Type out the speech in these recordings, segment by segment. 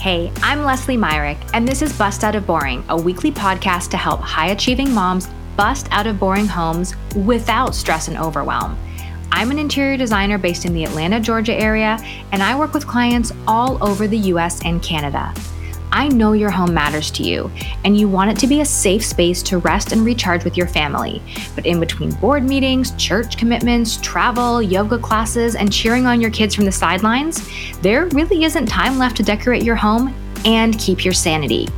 Hey, I'm Leslie Myrick, and this is Bust Out of Boring, a weekly podcast to help high achieving moms bust out of boring homes without stress and overwhelm. I'm an interior designer based in the Atlanta, Georgia area, and I work with clients all over the US and Canada. I know your home matters to you, and you want it to be a safe space to rest and recharge with your family. But in between board meetings, church commitments, travel, yoga classes, and cheering on your kids from the sidelines, there really isn't time left to decorate your home and keep your sanity.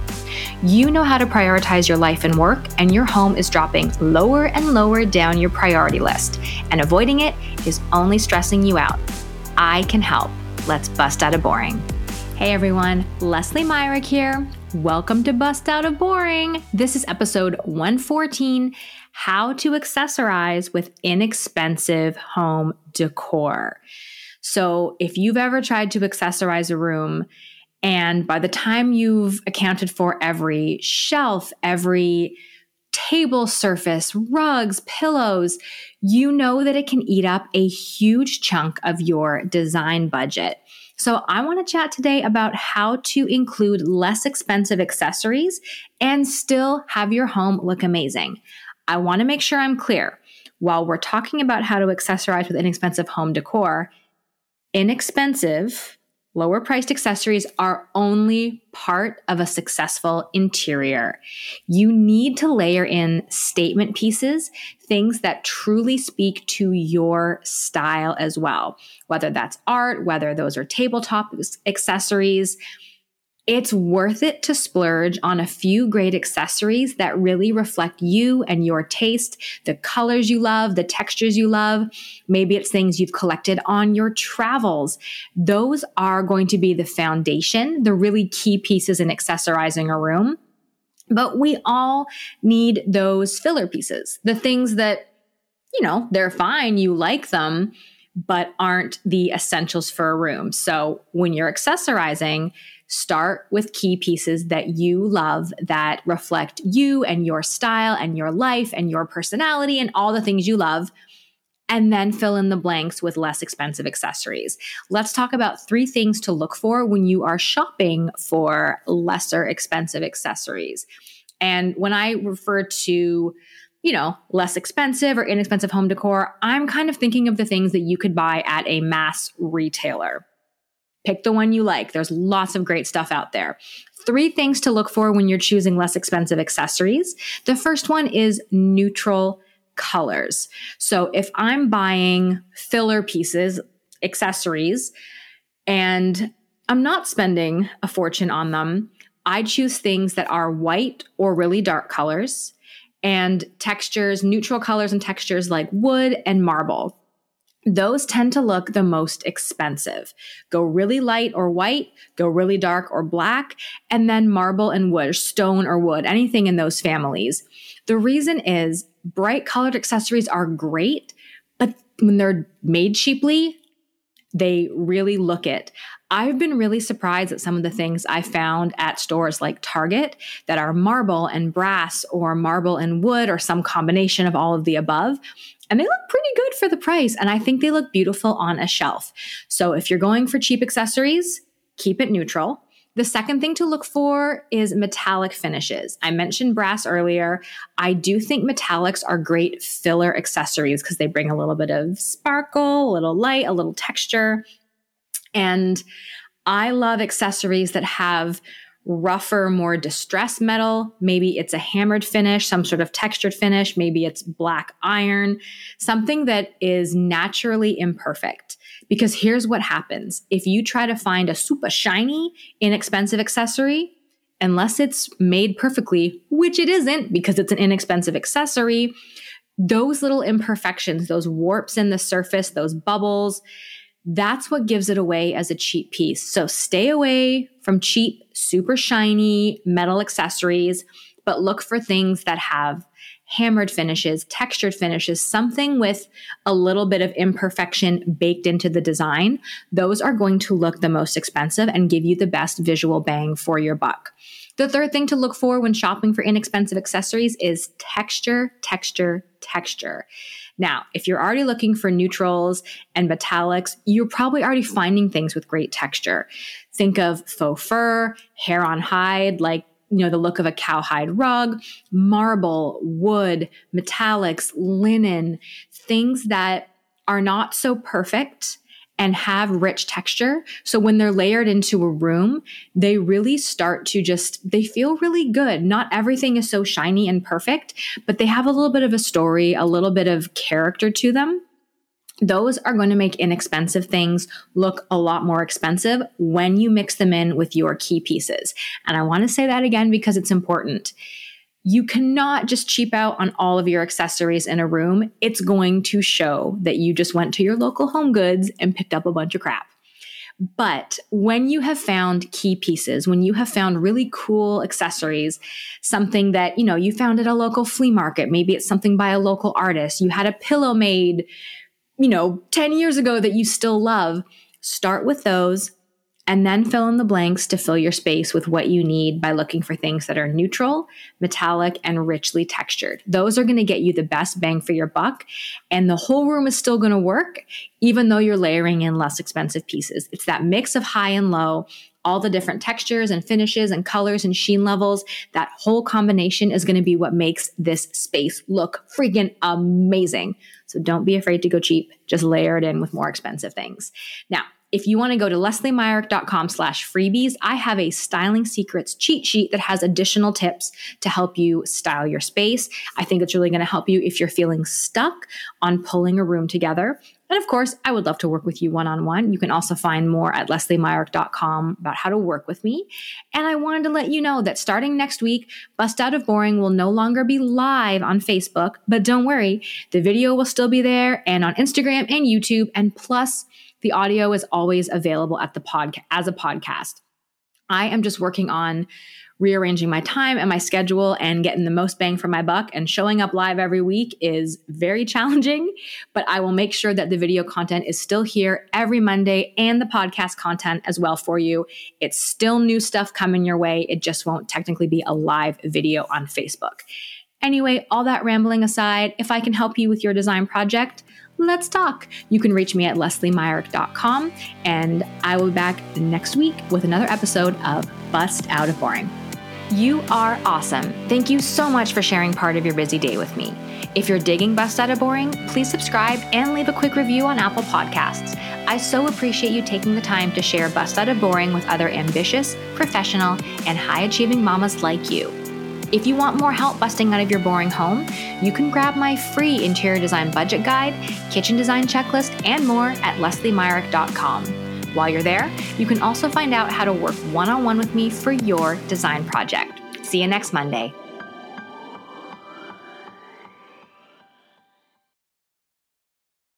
You know how to prioritize your life and work, and your home is dropping lower and lower down your priority list, and avoiding it is only stressing you out. I can help. Let's bust out of boring. Hey everyone, Leslie Myrick here. Welcome to Bust Out of Boring. This is episode 114 How to Accessorize with Inexpensive Home Decor. So, if you've ever tried to accessorize a room, and by the time you've accounted for every shelf, every table surface, rugs, pillows, you know that it can eat up a huge chunk of your design budget. So, I want to chat today about how to include less expensive accessories and still have your home look amazing. I want to make sure I'm clear. While we're talking about how to accessorize with inexpensive home decor, inexpensive Lower priced accessories are only part of a successful interior. You need to layer in statement pieces, things that truly speak to your style as well, whether that's art, whether those are tabletop accessories it's worth it to splurge on a few great accessories that really reflect you and your taste, the colors you love, the textures you love. Maybe it's things you've collected on your travels. Those are going to be the foundation, the really key pieces in accessorizing a room. But we all need those filler pieces, the things that, you know, they're fine, you like them, but aren't the essentials for a room. So when you're accessorizing, Start with key pieces that you love that reflect you and your style and your life and your personality and all the things you love. And then fill in the blanks with less expensive accessories. Let's talk about three things to look for when you are shopping for lesser expensive accessories. And when I refer to you know, less expensive or inexpensive home decor, I'm kind of thinking of the things that you could buy at a mass retailer. Pick the one you like. There's lots of great stuff out there. Three things to look for when you're choosing less expensive accessories. The first one is neutral colors. So if I'm buying filler pieces, accessories, and I'm not spending a fortune on them, I choose things that are white or really dark colors and textures, neutral colors and textures like wood and marble those tend to look the most expensive. Go really light or white, go really dark or black, and then marble and wood, stone or wood, anything in those families. The reason is bright colored accessories are great, but when they're made cheaply, they really look it. I've been really surprised at some of the things I found at stores like Target that are marble and brass or marble and wood or some combination of all of the above and they look pretty good for the price. And I think they look beautiful on a shelf. So if you're going for cheap accessories, keep it neutral. The second thing to look for is metallic finishes. I mentioned brass earlier. I do think metallics are great filler accessories because they bring a little bit of sparkle, a little light, a little texture. And I love accessories that have rougher, more distressed metal. Maybe it's a hammered finish, some sort of textured finish. Maybe it's black iron, something that is naturally imperfect. Because here's what happens if you try to find a super shiny, inexpensive accessory, unless it's made perfectly, which it isn't because it's an inexpensive accessory, those little imperfections, those warps in the surface, those bubbles, that's what gives it away as a cheap piece. So stay away from cheap, super shiny metal accessories, but look for things that have hammered finishes, textured finishes, something with a little bit of imperfection baked into the design. Those are going to look the most expensive and give you the best visual bang for your buck. The third thing to look for when shopping for inexpensive accessories is texture, texture, texture. Now, if you're already looking for neutrals and metallics, you're probably already finding things with great texture. Think of faux fur, hair on hide, like you know the look of a cowhide rug, marble, wood, metallics, linen, things that are not so perfect and have rich texture. So when they're layered into a room, they really start to just, they feel really good. Not everything is so shiny and perfect, but they have a little bit of a story, a little bit of character to them. Those are going to make inexpensive things look a lot more expensive when you mix them in with your key pieces. And I want to say that again because it's important you cannot just cheap out on all of your accessories in a room. It's going to show that you just went to your local home goods and picked up a bunch of crap. But when you have found key pieces, when you have found really cool accessories, something that, you know, you found at a local flea market, maybe it's something by a local artist, you had a pillow made, you know, 10 years ago that you still love, start with those and then fill in the blanks to fill your space with what you need by looking for things that are neutral, metallic, and richly textured. Those are going to get you the best bang for your buck. And the whole room is still going to work, even though you're layering in less expensive pieces. It's that mix of high and low, all the different textures and finishes and colors and sheen levels. That whole combination is going to be what makes this space look freaking amazing. So don't be afraid to go cheap. Just layer it in with more expensive things. Now, if you want to go to lesliemyrick.com slash freebies, I have a styling secrets cheat sheet that has additional tips to help you style your space. I think it's really going to help you if you're feeling stuck on pulling a room together. And of course, I would love to work with you one on one. You can also find more at lesliemyrick.com about how to work with me. And I wanted to let you know that starting next week, Bust Out of Boring will no longer be live on Facebook, but don't worry, the video will still be there and on Instagram and YouTube. And plus, the audio is always available at the podcast as a podcast. I am just working on rearranging my time and my schedule and getting the most bang for my buck and showing up live every week is very challenging, but I will make sure that the video content is still here every Monday and the podcast content as well for you. It's still new stuff coming your way. It just won't technically be a live video on Facebook. Anyway, all that rambling aside, if I can help you with your design project, let's talk. You can reach me at lesliemyrick.com, and I will be back next week with another episode of Bust Out of Boring. You are awesome. Thank you so much for sharing part of your busy day with me. If you're digging Bust Out of Boring, please subscribe and leave a quick review on Apple Podcasts. I so appreciate you taking the time to share Bust Out of Boring with other ambitious, professional, and high achieving mamas like you. If you want more help busting out of your boring home, you can grab my free interior design budget guide, kitchen design checklist, and more at lesliemyrick.com. While you're there, you can also find out how to work one on one with me for your design project. See you next Monday.